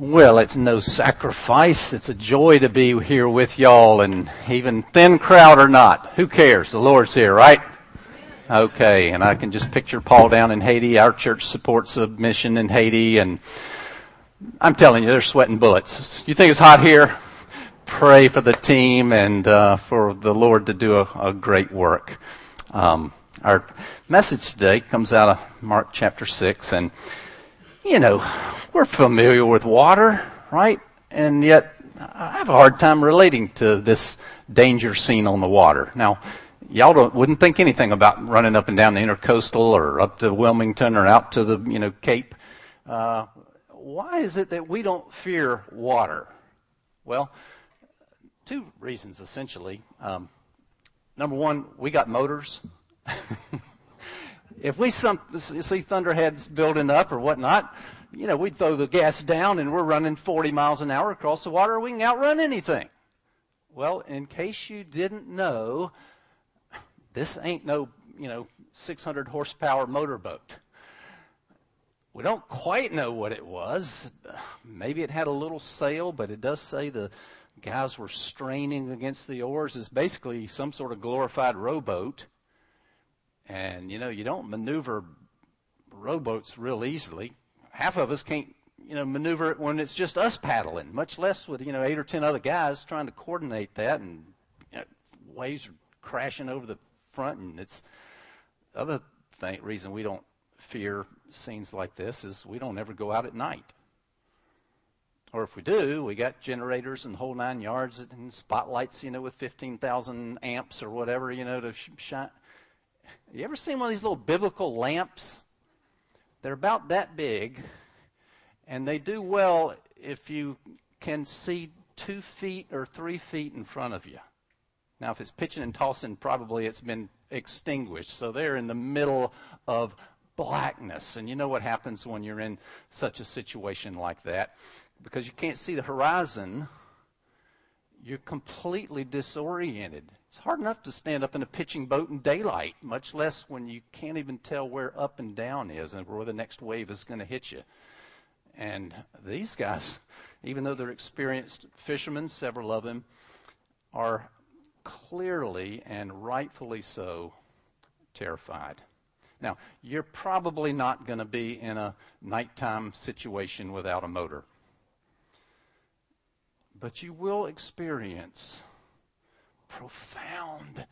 Well, it's no sacrifice. It's a joy to be here with y'all and even thin crowd or not. Who cares? The Lord's here, right? Okay, and I can just picture Paul down in Haiti. Our church supports a mission in Haiti and I'm telling you, they're sweating bullets. You think it's hot here? Pray for the team and uh, for the Lord to do a, a great work. Um, our message today comes out of Mark chapter 6 and you know, we're familiar with water, right? And yet I have a hard time relating to this danger scene on the water. Now, y'all wouldn't think anything about running up and down the intercoastal or up to Wilmington or out to the, you know, Cape. Uh, why is it that we don't fear water? Well, two reasons essentially. Um, number one, we got motors. if we see thunderheads building up or whatnot, you know, we throw the gas down and we're running 40 miles an hour across the water, we can outrun anything. Well, in case you didn't know, this ain't no, you know, 600 horsepower motorboat. We don't quite know what it was. Maybe it had a little sail, but it does say the guys were straining against the oars. It's basically some sort of glorified rowboat. And, you know, you don't maneuver rowboats real easily. Half of us can't, you know, maneuver it when it's just us paddling, much less with, you know, eight or ten other guys trying to coordinate that and you know, waves are crashing over the front and it's the other thing, reason we don't fear scenes like this is we don't ever go out at night. Or if we do, we got generators and whole nine yards and spotlights, you know, with 15,000 amps or whatever, you know, to shine. You ever seen one of these little biblical lamps? They're about that big, and they do well if you can see two feet or three feet in front of you. Now, if it's pitching and tossing, probably it's been extinguished. So they're in the middle of blackness. And you know what happens when you're in such a situation like that? Because you can't see the horizon, you're completely disoriented. It's hard enough to stand up in a pitching boat in daylight, much less when you can't even tell where up and down is and where the next wave is going to hit you. And these guys, even though they're experienced fishermen, several of them, are clearly and rightfully so terrified. Now, you're probably not going to be in a nighttime situation without a motor. But you will experience profound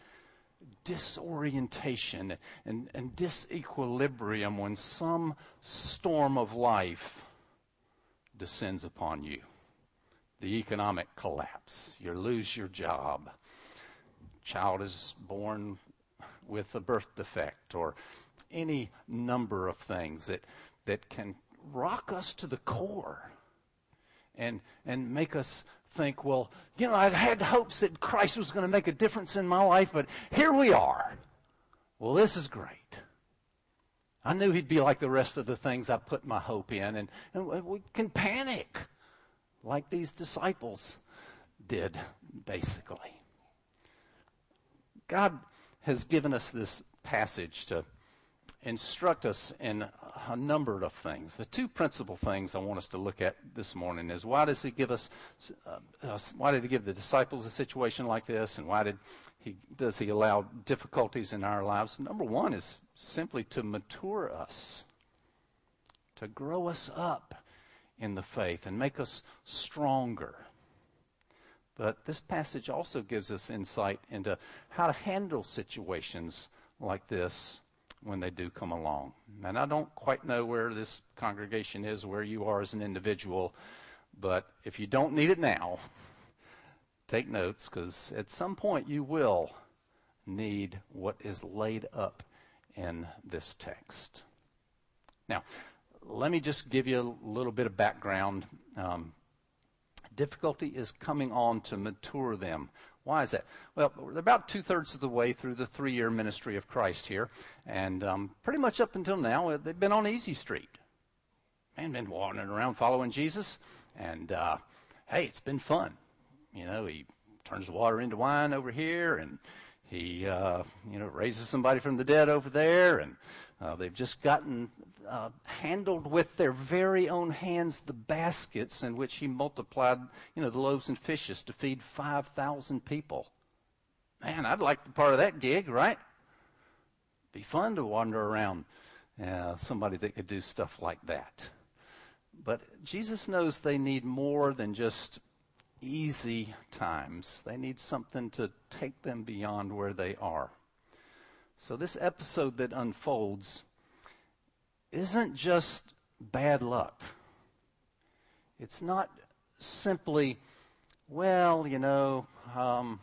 disorientation and, and disequilibrium when some storm of life descends upon you. The economic collapse, you lose your job, child is born with a birth defect, or any number of things that, that can rock us to the core and, and make us think, well, you know, I'd had hopes that Christ was going to make a difference in my life, but here we are. Well, this is great. I knew he'd be like the rest of the things I put my hope in, and, and we can panic like these disciples did, basically. God has given us this passage to instruct us in a number of things. The two principal things I want us to look at this morning is why does he give us, uh, why did he give the disciples a situation like this, and why did he does he allow difficulties in our lives? Number one is simply to mature us, to grow us up in the faith and make us stronger. But this passage also gives us insight into how to handle situations like this when they do come along. And I don't quite know where this congregation is, where you are as an individual, but if you don't need it now, take notes because at some point you will need what is laid up in this text. Now, let me just give you a little bit of background. Um, difficulty is coming on to mature them why is that? Well, they're about two thirds of the way through the three year ministry of Christ here. And um, pretty much up until now, uh, they've been on easy street. And been wandering around following Jesus. And uh, hey, it's been fun. You know, he turns water into wine over here, and he, uh, you know, raises somebody from the dead over there, and Uh, they've just gotten uh, handled with their very own hands the baskets in which he multiplied, you know, the loaves and fishes to feed 5,000 people. Man, I'd like to part of that gig, right? Be fun to wander around uh, somebody that could do stuff like that. But Jesus knows they need more than just easy times. They need something to take them beyond where they are. So this episode that unfolds isn't just bad luck. It's not simply, well, you know, um,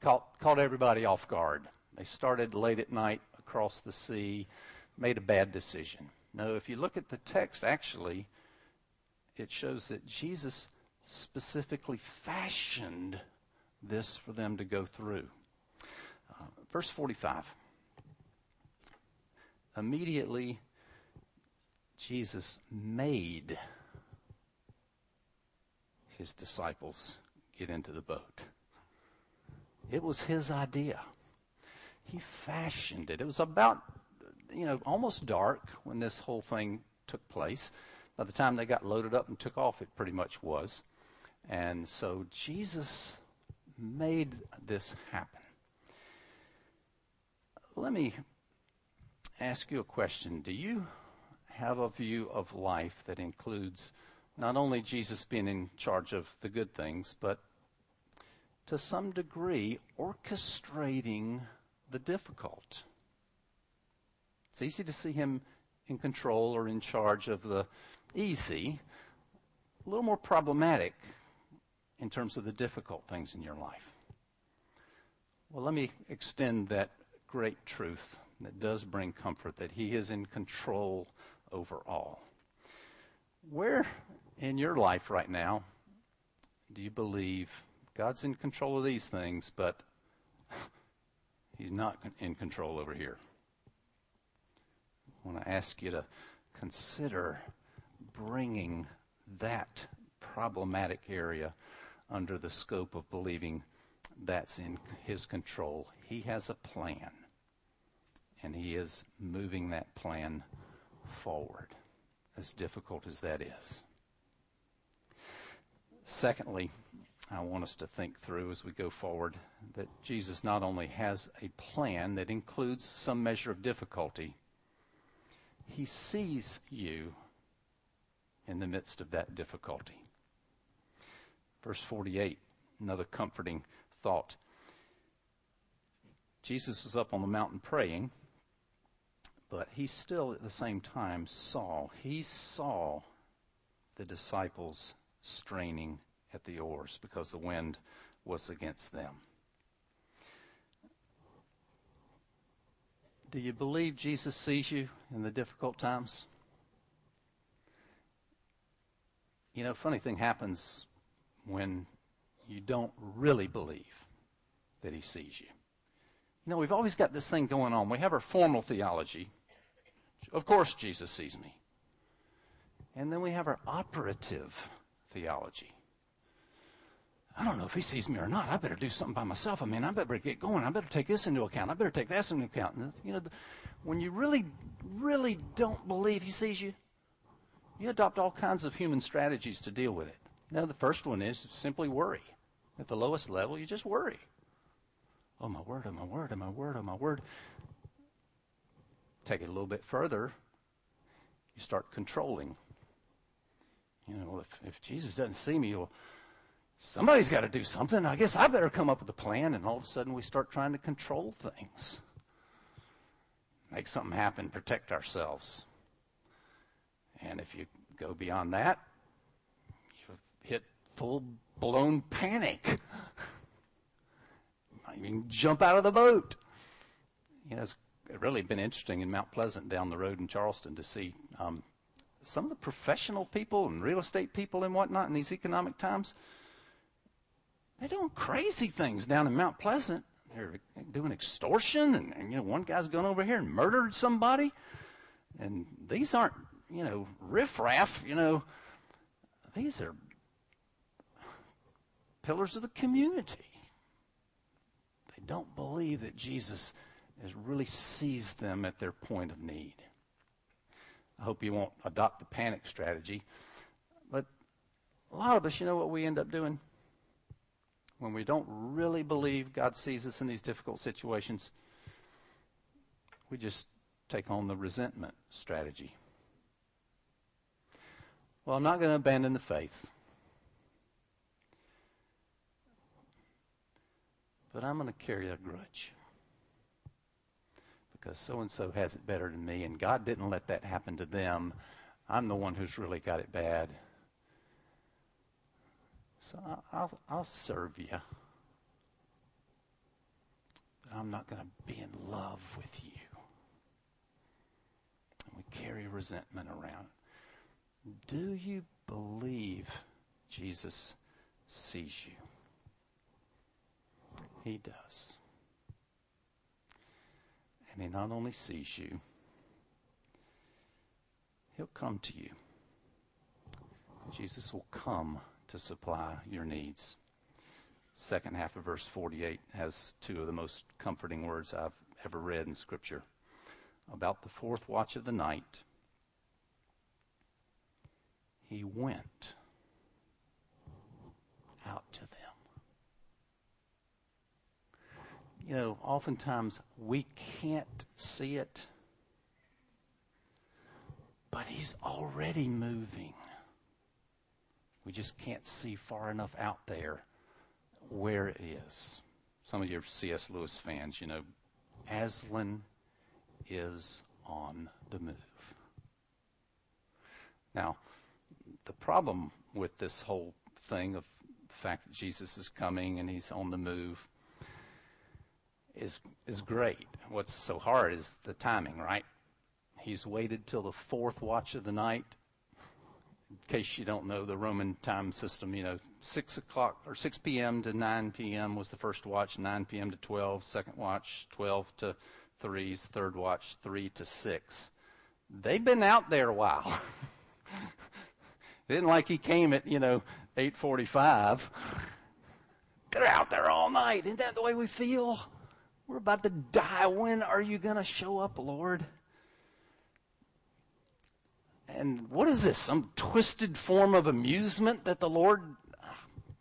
caught, caught everybody off guard. They started late at night across the sea, made a bad decision. No, if you look at the text, actually, it shows that Jesus specifically fashioned this for them to go through. Uh, verse 45. Immediately, Jesus made his disciples get into the boat. It was his idea. He fashioned it. It was about, you know, almost dark when this whole thing took place. By the time they got loaded up and took off, it pretty much was. And so Jesus made this happen. Let me ask you a question. Do you have a view of life that includes not only Jesus being in charge of the good things, but to some degree orchestrating the difficult? It's easy to see him in control or in charge of the easy, a little more problematic in terms of the difficult things in your life. Well, let me extend that great truth that does bring comfort that He is in control over all. Where in your life right now do you believe God's in control of these things, but He's not in control over here? I want to ask you to consider bringing that problematic area under the scope of believing that's in his control. He has a plan, and he is moving that plan forward, as difficult as that is. Secondly, I want us to think through as we go forward that Jesus not only has a plan that includes some measure of difficulty, he sees you in the midst of that difficulty. Verse 48, another comforting thought. Jesus was up on the mountain praying, but he still at the same time saw, he saw the disciples straining at the oars because the wind was against them. Do you believe Jesus sees you in the difficult times? You know, funny thing happens when you don't really believe that he sees you. You know, we've always got this thing going on. We have our formal theology. Of course, Jesus sees me. And then we have our operative theology. I don't know if he sees me or not. I better do something by myself. I mean, I better get going. I better take this into account. I better take that into account. And, you know, when you really, really don't believe he sees you, you adopt all kinds of human strategies to deal with it. Now, the first one is simply worry. At the lowest level, you just worry. Oh, my word, oh, my word, oh, my word, oh, my word. Take it a little bit further, you start controlling. You know, if, if Jesus doesn't see me, well, somebody's got to do something. I guess I better come up with a plan. And all of a sudden, we start trying to control things, make something happen, protect ourselves. And if you go beyond that, you hit full blown panic. Might even jump out of the boat. You know, it's really been interesting in Mount Pleasant down the road in Charleston to see um, some of the professional people and real estate people and whatnot in these economic times. They're doing crazy things down in Mount Pleasant. They're doing extortion, and, and you know, one guy's gone over here and murdered somebody. And these aren't, you know, riffraff. You know, these are pillars of the community. They don't believe that Jesus has really sees them at their point of need. I hope you won't adopt the panic strategy. But a lot of us, you know what we end up doing? When we don't really believe God sees us in these difficult situations, we just take on the resentment strategy. Well, I'm not going to abandon the faith. But I'm going to carry a grudge because so and so has it better than me, and God didn't let that happen to them. I'm the one who's really got it bad. So I'll, I'll serve you. But I'm not going to be in love with you. And we carry resentment around. Do you believe Jesus sees you? He does. And He not only sees you, He'll come to you. Jesus will come to supply your needs. Second half of verse 48 has two of the most comforting words I've ever read in Scripture. About the fourth watch of the night, he went out to them. You know, oftentimes we can't see it, but he's already moving. We just can't see far enough out there where it is. Some of you are C.S. Lewis fans, you know, Aslan is on the move. Now, the problem with this whole thing of the fact that Jesus is coming and he's on the move is is great. What's so hard is the timing, right? He's waited till the fourth watch of the night in case you don't know the Roman time system, you know, 6 o'clock or 6 p.m. to 9 p.m. was the first watch, 9 p.m. to 12, second watch, 12 to 3's, third watch, 3 to 6. They've been out there a while. it isn't like he came at, you know, 845. They're out there all night. Isn't that the way we feel? We're about to die. When are you going to show up, Lord? And what is this? Some twisted form of amusement that the Lord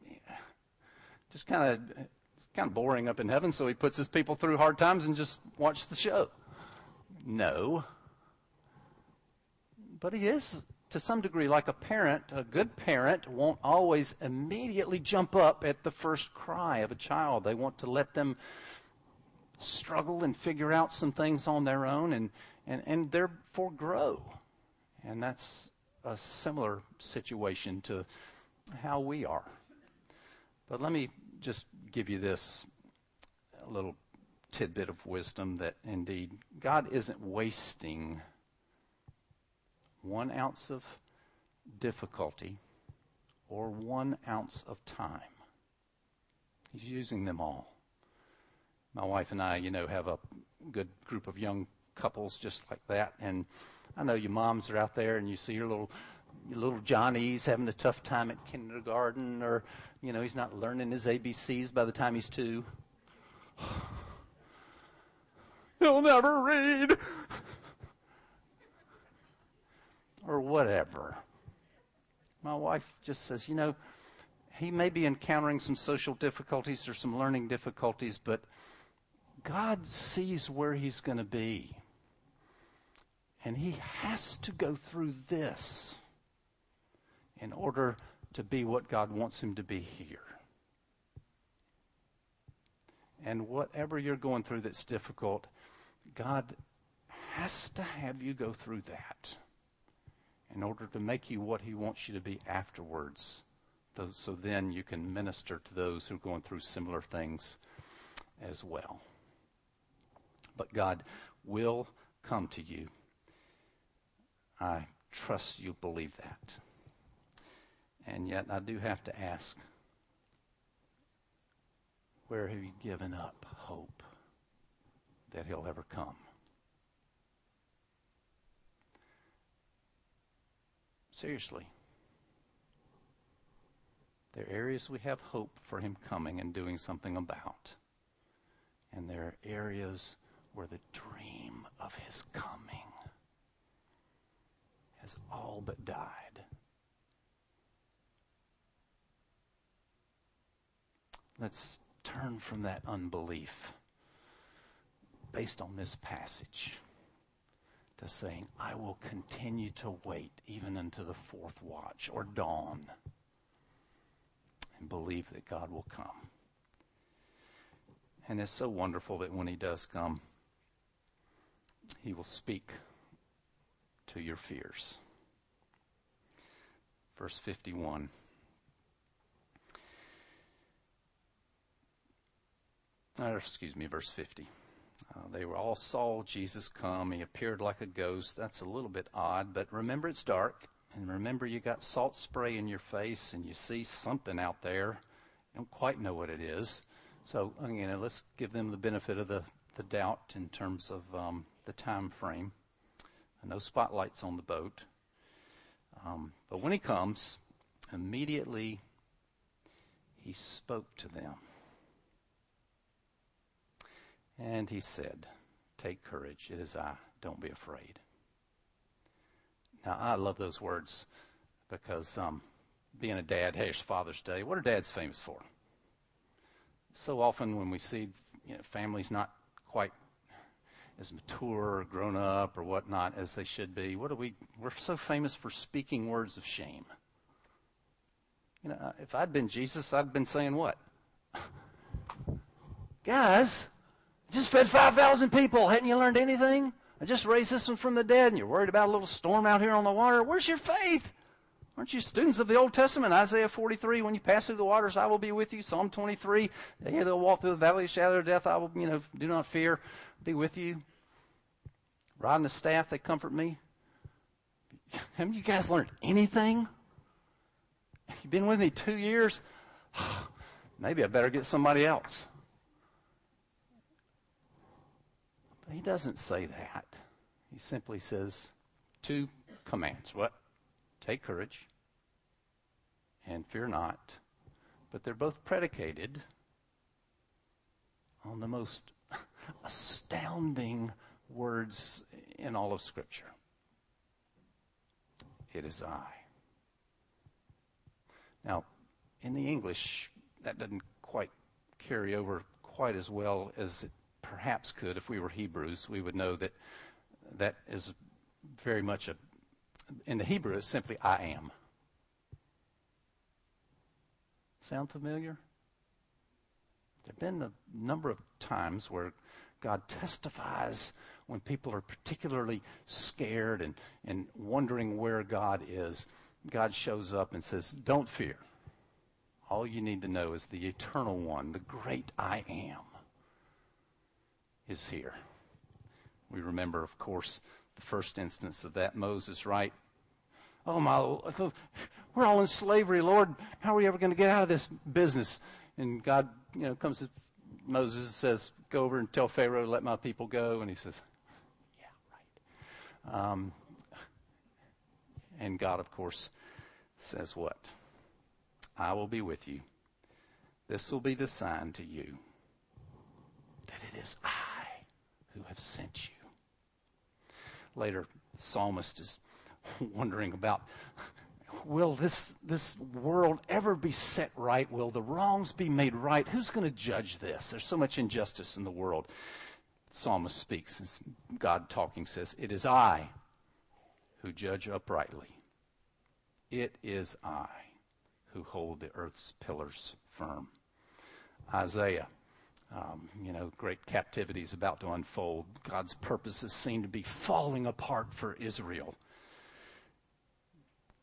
just kind of kind of boring up in heaven, so he puts his people through hard times and just watch the show. No. But he is to some degree like a parent. A good parent won't always immediately jump up at the first cry of a child. They want to let them struggle and figure out some things on their own and, and, and therefore grow. And that's a similar situation to how we are. But let me just give you this little tidbit of wisdom that indeed God isn't wasting one ounce of difficulty or one ounce of time. He's using them all. My wife and I, you know, have a good group of young couples just like that, and I know your moms are out there and you see your little your little Johnny's having a tough time at kindergarten, or you know he's not learning his ABCs by the time he's two. He'll never read, or whatever. My wife just says, you know, he may be encountering some social difficulties or some learning difficulties, but God sees where he's going to be. And he has to go through this in order to be what God wants him to be here. And whatever you're going through that's difficult, God has to have you go through that in order to make you what he wants you to be afterwards. So then you can minister to those who are going through similar things as well. But God will come to you I trust you believe that. And yet I do have to ask, where have you given up hope that he'll ever come? Seriously. There are areas we have hope for him coming and doing something about. And there are areas where the dream of his coming has all but died. Let's turn from that unbelief based on this passage to saying, I will continue to wait even unto the fourth watch or dawn and believe that God will come. And it's so wonderful that when He does come, He will speak to your fears. Verse 51. Or, excuse me, verse 50. Uh, they were all saw Jesus come. He appeared like a ghost. That's a little bit odd, but remember it's dark. And remember you got salt spray in your face and you see something out there. You don't quite know what it is. So, you know, let's give them the benefit of the, the doubt in terms of um, the time frame. No spotlights on the boat. Um, but when he comes, immediately he spoke to them. And he said, Take courage, it is I, don't be afraid. Now, I love those words because um, being a dad, hey, it's Father's Day. What are dads famous for? So often when we see you know, families not quite as mature or grown up or whatnot as they should be, what do we? We're so famous for speaking words of shame. You know, if I'd been Jesus, I'd been saying what? Guys, just fed 5,000 people. Hadn't you learned anything? I just raised this one from the dead, and you're worried about a little storm out here on the water. Where's your faith? Aren't you students of the Old Testament? Isaiah 43, when you pass through the waters, I will be with you. Psalm 23, yeah, they'll walk through the valley of shadow of death. I will, you know, do not fear, be with you. Rod and the staff, they comfort me. Haven't you guys learned anything? You've been with me two years? Maybe I better get somebody else. But he doesn't say that. He simply says two commands. What? Take courage and fear not. But they're both predicated on the most astounding words in all of Scripture. It is I. Now, in the English, that doesn't quite carry over quite as well as it perhaps could if we were Hebrews. We would know that that is very much a, in the Hebrew, it's simply I am. Sound familiar? There have been a number of times where God testifies when people are particularly scared and, and wondering where God is. God shows up and says, Don't fear. All you need to know is the eternal one, the great I am is here. We remember, of course, the first instance of that Moses, right? Oh my, we're all in slavery, Lord. How are we ever going to get out of this business? And God, you know, comes to Moses and says, "Go over and tell Pharaoh, to let my people go." And he says, "Yeah, right." Um, and God, of course, says what? I will be with you. This will be the sign to you that it is I who have sent you. Later, the psalmist is wondering about will this, this world ever be set right? Will the wrongs be made right? Who's going to judge this? There's so much injustice in the world. Psalmist speaks, God talking says, It is I who judge uprightly. It is I who hold the earth's pillars firm. Isaiah um, you know, great captivity is about to unfold. God's purposes seem to be falling apart for Israel.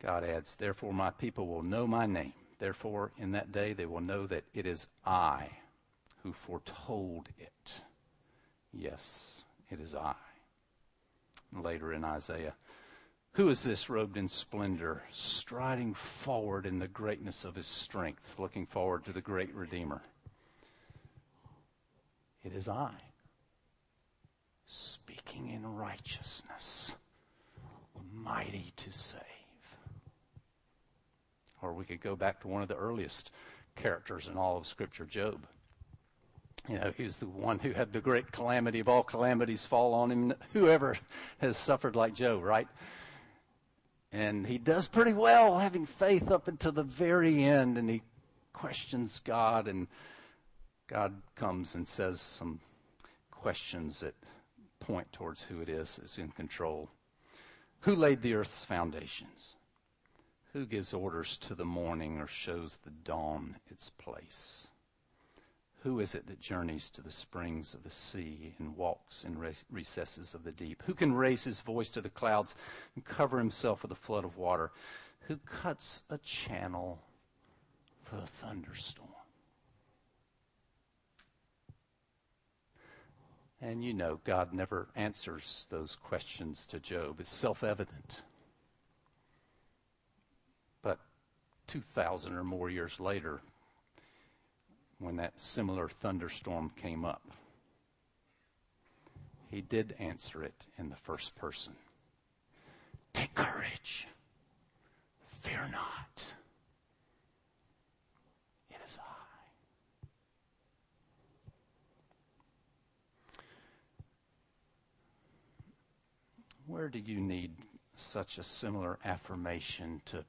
God adds, Therefore, my people will know my name. Therefore, in that day, they will know that it is I who foretold it. Yes, it is I. Later in Isaiah, who is this robed in splendor, striding forward in the greatness of his strength, looking forward to the great Redeemer? It is I, speaking in righteousness, mighty to save. Or we could go back to one of the earliest characters in all of Scripture, Job. You know, he was the one who had the great calamity of all calamities fall on him. Whoever has suffered like Job, right? And he does pretty well having faith up until the very end, and he questions God, and God comes and says some questions that point towards who it is that's in control. Who laid the earth's foundations? Who gives orders to the morning or shows the dawn its place? Who is it that journeys to the springs of the sea and walks in recesses of the deep? Who can raise his voice to the clouds and cover himself with a flood of water? Who cuts a channel for a thunderstorm? And you know, God never answers those questions to Job. It's self evident. But 2,000 or more years later, when that similar thunderstorm came up. He did answer it in the first person. Take courage. Fear not. It is I. Where do you need such a similar affirmation to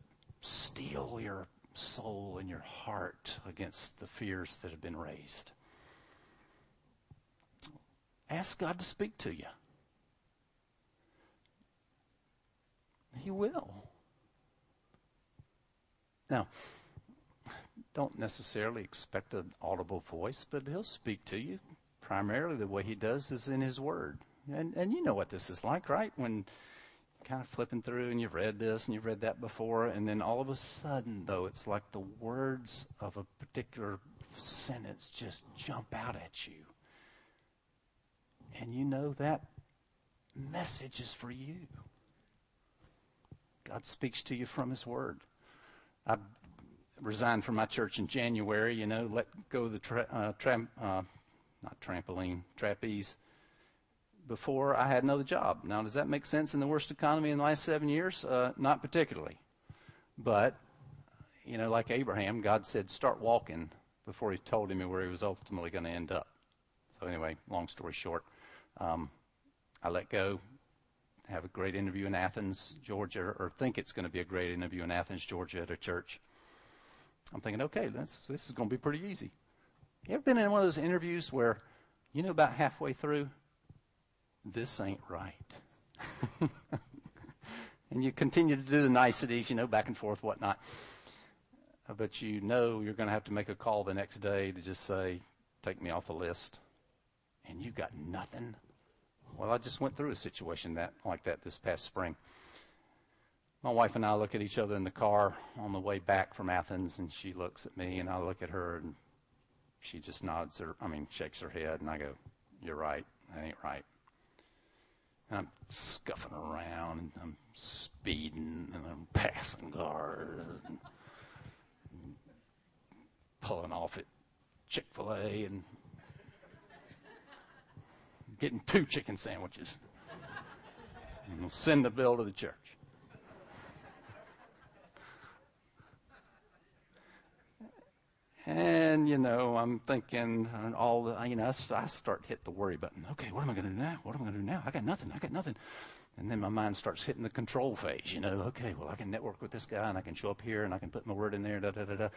steel your soul and your heart against the fears that have been raised. Ask God to speak to you. He will. Now, don't necessarily expect an audible voice, but he'll speak to you. Primarily, the way he does is in his word. And, and you know what this is like, right? When kind of flipping through and you've read this and you've read that before, and then all of a sudden, though, it's like the words of a particular sentence just jump out at you. And you know that message is for you. God speaks to you from His Word. I resigned from my church in January, you know, let go of the tra- uh, tra- uh, not trampoline, trapeze before I had another job. Now, does that make sense in the worst economy in the last seven years? Uh, not particularly. But, you know, like Abraham, God said, start walking before he told him where he was ultimately going to end up. So, anyway, long story short, um, I let go, have a great interview in Athens, Georgia, or think it's going to be a great interview in Athens, Georgia at a church. I'm thinking, okay, this, this is going to be pretty easy. You ever been in one of those interviews where, you know, about halfway through, this ain't right. and you continue to do the niceties, you know, back and forth, whatnot. But you know you're going to have to make a call the next day to just say, take me off the list. And you got nothing. Well, I just went through a situation that like that this past spring. My wife and I look at each other in the car on the way back from Athens, and she looks at me, and I look at her, and she just nods her, I mean, shakes her head, and I go, "You're right. That ain't right." I'm scuffing around and I'm speeding and I'm passing cars and pulling off at Chick fil A and getting two chicken sandwiches. And we'll send the bill to the church. And, you know, I'm thinking and all the, you know, I start hit the worry button. Okay, what am I going to do now? What am I going to do now? I got nothing. I got nothing. And then my mind starts hitting the control phase, you know. Okay, well, I can network with this guy and I can show up here and I can put my word in there, da, da, da, da.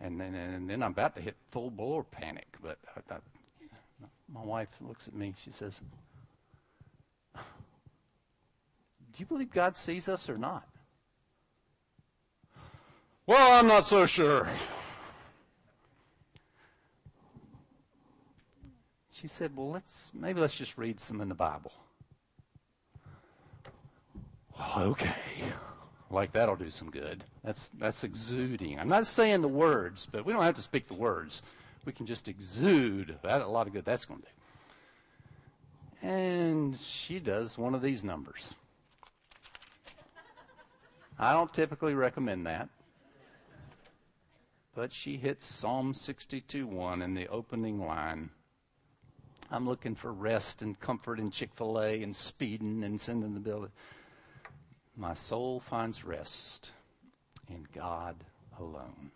And then, and then I'm about to hit full bore panic. But I, I, my wife looks at me. She says, Do you believe God sees us or not? Well, I'm not so sure. She said, Well, let's maybe let's just read some in the Bible. Well, okay. Like that'll do some good. That's that's exuding. I'm not saying the words, but we don't have to speak the words. We can just exude. That a lot of good that's going to do. And she does one of these numbers. I don't typically recommend that. But she hits Psalm 62:1 in the opening line I'm looking for rest and comfort in Chick fil A and speeding and sending the bill. My soul finds rest in God alone.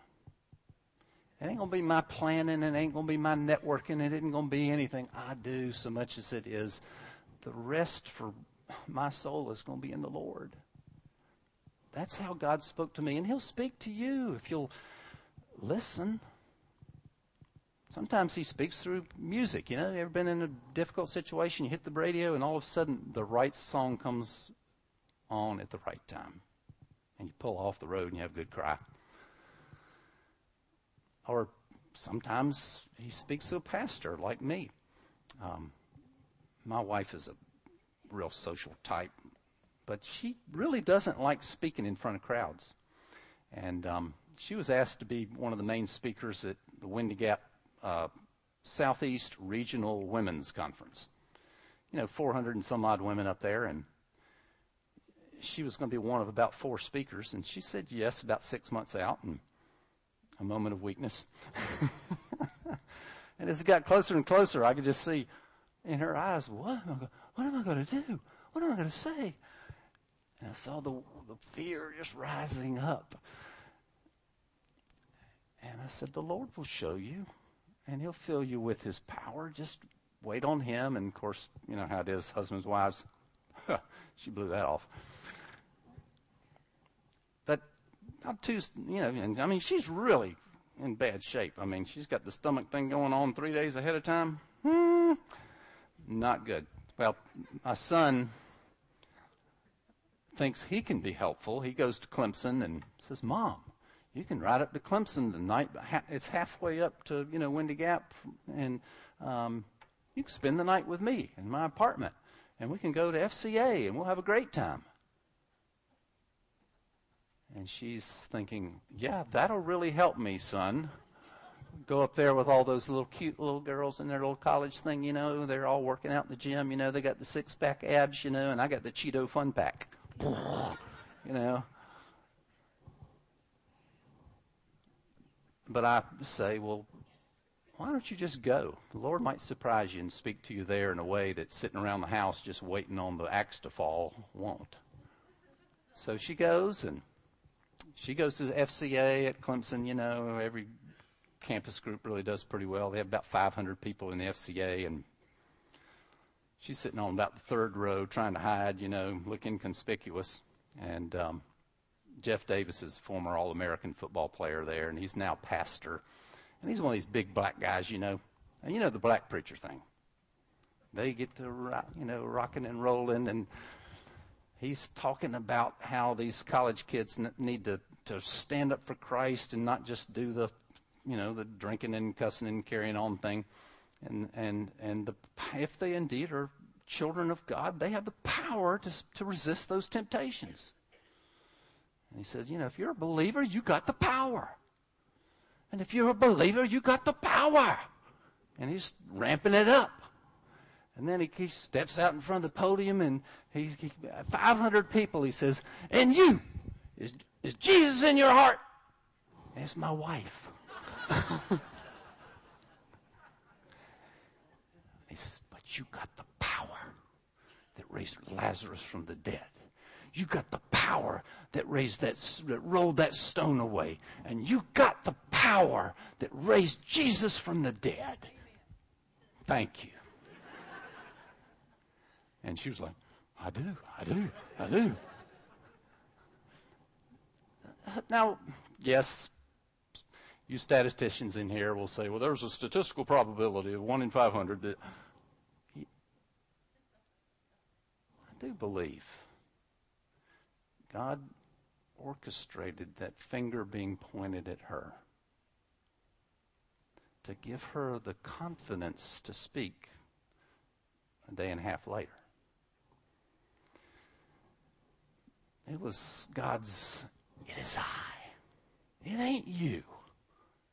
It ain't going to be my planning. It ain't going to be my networking. It isn't going to be anything I do so much as it is the rest for my soul is going to be in the Lord. That's how God spoke to me. And He'll speak to you if you'll listen. Sometimes He speaks through music. You know, you ever been in a difficult situation? You hit the radio, and all of a sudden the right song comes on at the right time. And you pull off the road and you have a good cry. Or sometimes He speaks to a pastor like me. Um, my wife is a real social type but she really doesn't like speaking in front of crowds. And um, she was asked to be one of the main speakers at the Windy Gap uh, Southeast Regional Women's Conference. You know, 400 and some odd women up there, and she was going to be one of about four speakers, and she said yes about six months out, and a moment of weakness. and as it got closer and closer, I could just see in her eyes, what am I, what am I going to do? What am I going to say? And I saw the, the fear just rising up. And I said, The Lord will show you, and He'll fill you with His power. Just wait on Him. And of course, you know how it is husbands, wives. she blew that off. But not too, you know, and, I mean, she's really in bad shape. I mean, she's got the stomach thing going on three days ahead of time. Hmm, not good. Well, my son thinks he can be helpful. He goes to Clemson and says, Mom, you can ride up to Clemson tonight. It's halfway up to, you know, Windy Gap, and um, you can spend the night with me in my apartment, and we can go to FCA, and we'll have a great time. And she's thinking, yeah, that'll really help me, son. Go up there with all those little cute little girls in their little college thing, you know. They're all working out in the gym, you know. They got the six pack abs, you know, and I got the Cheeto fun pack you know. But I say, well, why don't you just go? The Lord might surprise you and speak to you there in a way that sitting around the house just waiting on the axe to fall won't. So she goes and she goes to the FCA at Clemson. You know, every campus group really does pretty well. They have about 500 people in the FCA, and she's sitting on about the third row trying to hide, you know, look inconspicuous. And um, Jeff Davis is a former All American football player there, and he's now pastor. And he's one of these big black guys, you know. And you know the black preacher thing. They get to, rock, you know, rocking and rolling, and he's talking about how these college kids need to, to stand up for Christ and not just do the, you know, the drinking and cussing and carrying on thing and and and the, if they indeed are children of God, they have the power to to resist those temptations. And he says, you know, if you're a believer, you got the power. And if you're a believer, you got the power. And he's ramping it up. And then he, he steps out in front of the podium and he, he 500 people, he says, and you, is, is Jesus in your heart? It's my wife. He says, But you got the power that raised Lazarus from the dead. You got the power that raised that, that rolled that stone away. And you got the power that raised Jesus from the dead. Thank you. And she was like, I do, I do, I do. Now, yes, you statisticians in here will say, well, there's a statistical probability of 1 in 500 that I do believe God orchestrated that finger being pointed at her to give her the confidence to speak a day and a half later. It was God's, it is I. It ain't you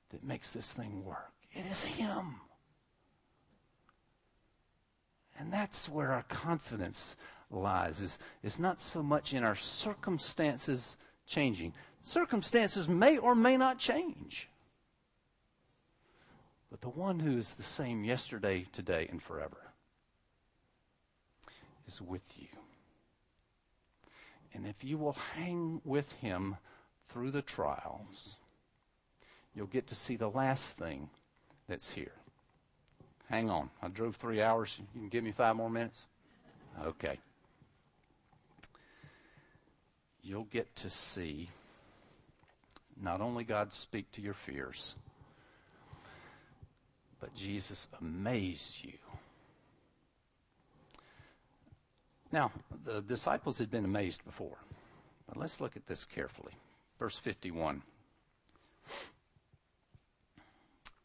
that makes this thing work. It is Him. And that's where our confidence lies is, is not so much in our circumstances changing. Circumstances may or may not change. But the one who is the same yesterday, today, and forever is with you. And if you will hang with him through the trials, you'll get to see the last thing that's here. Hang on. I drove three hours. You can give me five more minutes? Okay. You'll get to see not only God speak to your fears, but Jesus amazed you. Now, the disciples had been amazed before, but let's look at this carefully. Verse 51.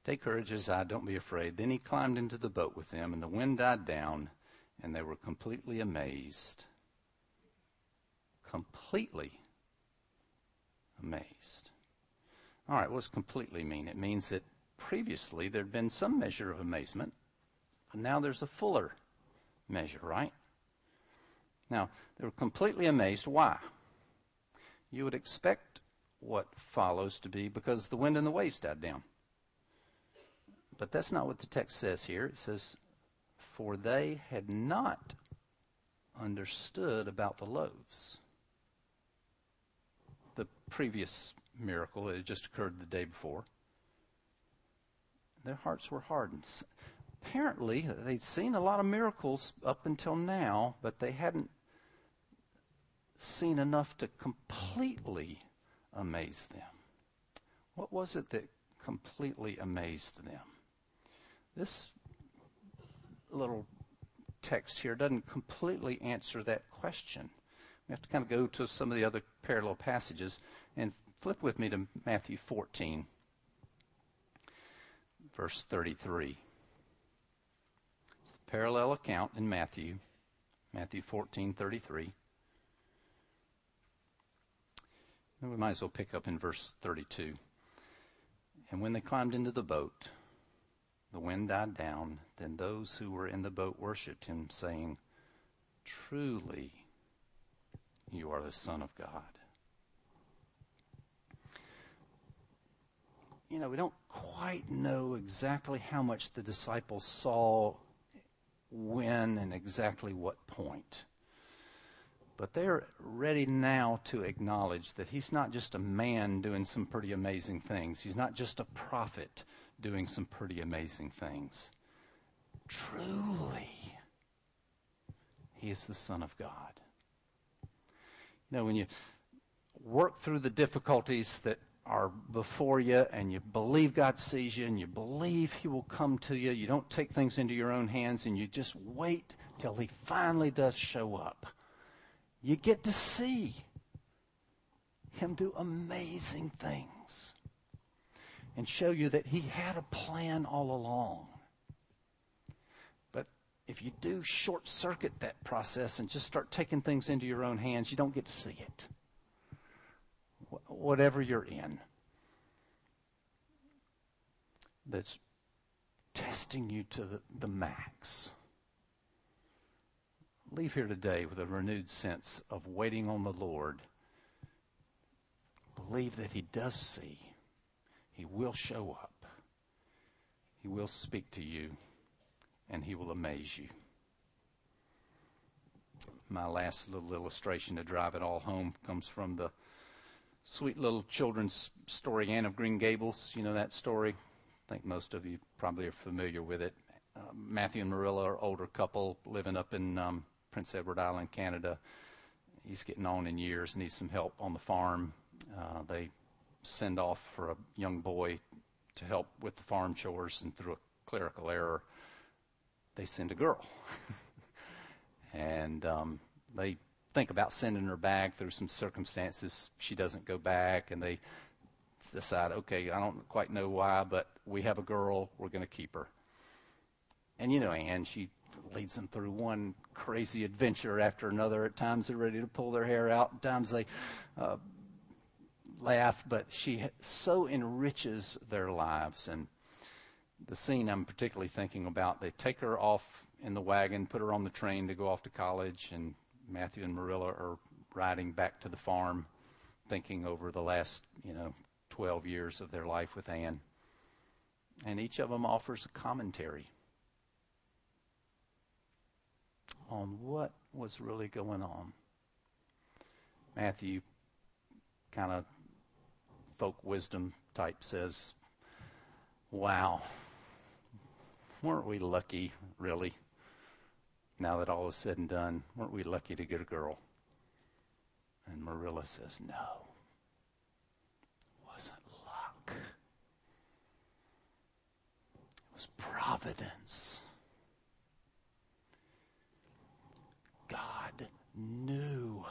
Take courage, as I, don't be afraid. Then he climbed into the boat with them, and the wind died down, and they were completely amazed. Completely amazed. All right, what does completely mean? It means that previously there'd been some measure of amazement, but now there's a fuller measure, right? Now, they were completely amazed. Why? You would expect what follows to be because the wind and the waves died down. But that's not what the text says here. It says, For they had not understood about the loaves. Previous miracle that had just occurred the day before. Their hearts were hardened. Apparently, they'd seen a lot of miracles up until now, but they hadn't seen enough to completely amaze them. What was it that completely amazed them? This little text here doesn't completely answer that question. We have to kind of go to some of the other parallel passages and flip with me to Matthew 14, verse 33. Parallel account in Matthew, Matthew 14:33. We might as well pick up in verse 32. And when they climbed into the boat, the wind died down. Then those who were in the boat worshipped him, saying, Truly, you are the Son of God. You know, we don't quite know exactly how much the disciples saw when and exactly what point. But they're ready now to acknowledge that he's not just a man doing some pretty amazing things. He's not just a prophet doing some pretty amazing things. Truly, he is the Son of God. Know, when you work through the difficulties that are before you and you believe God sees you and you believe He will come to you, you don't take things into your own hands and you just wait till He finally does show up. You get to see Him do amazing things and show you that He had a plan all along. If you do short circuit that process and just start taking things into your own hands, you don't get to see it. Wh- whatever you're in, that's testing you to the, the max. Leave here today with a renewed sense of waiting on the Lord. Believe that He does see he will show up. He will speak to you, and He will amaze you. My last little illustration to drive it all home comes from the sweet little children's story, Anne of Green Gables. You know that story? I think most of you probably are familiar with it. Uh, Matthew and Marilla are older couple living up in um, Prince Edward Island, Canada. He's getting on in years, needs some help on the farm. Uh, they send off for a young boy to help with the farm chores, and through a clerical error, they send a girl. and um, they think about sending her back through some circumstances. She doesn't go back, and they decide, okay, I don't quite know why, but we have a girl, we're going to keep her. And you know, Anne, she leads them through one crazy adventure after another. At times they're ready to pull their hair out. At times they uh, laugh, but she so enriches their lives. And the scene I'm particularly thinking about, they take her off in the wagon, put her on the train to go off to college, and Matthew and Marilla are riding back to the farm, thinking over the last, you know, 12 years of their life with Anne. And each of them offers a commentary on what was really going on. Matthew kind of folk wisdom type says, Wow. Weren't we lucky, really? Now that all is said and done, weren't we lucky to get a girl? And Marilla says, no. It wasn't luck. It was providence. God knew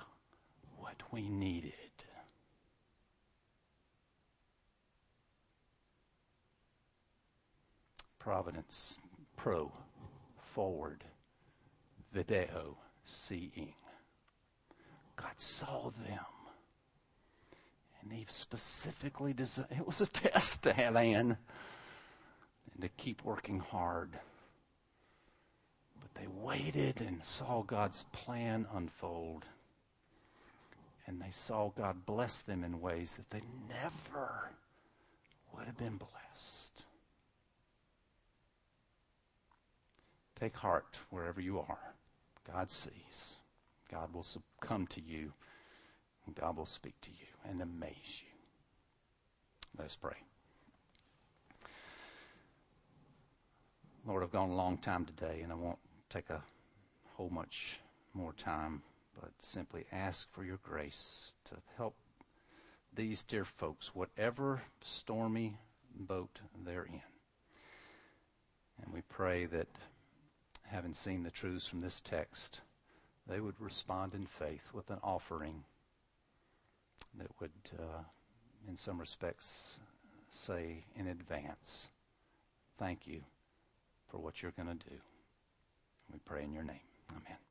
what we needed. Providence, pro, forward, video, seeing. God saw them. And he specifically designed, it was a test to have Anne and to keep working hard. But they waited and saw God's plan unfold. And they saw God bless them in ways that they never would have been blessed. Take heart wherever you are. God sees. God will come to you. God will speak to you and amaze you. Let's pray. Lord, I've gone a long time today, and I won't take a whole much more time, but simply ask for your grace to help these dear folks, whatever stormy boat they're in. And we pray that having seen the truths from this text, they would respond in faith with an offering that would, uh, in some respects, say in advance, Thank you for what you're going to do. We pray in your name. Amen.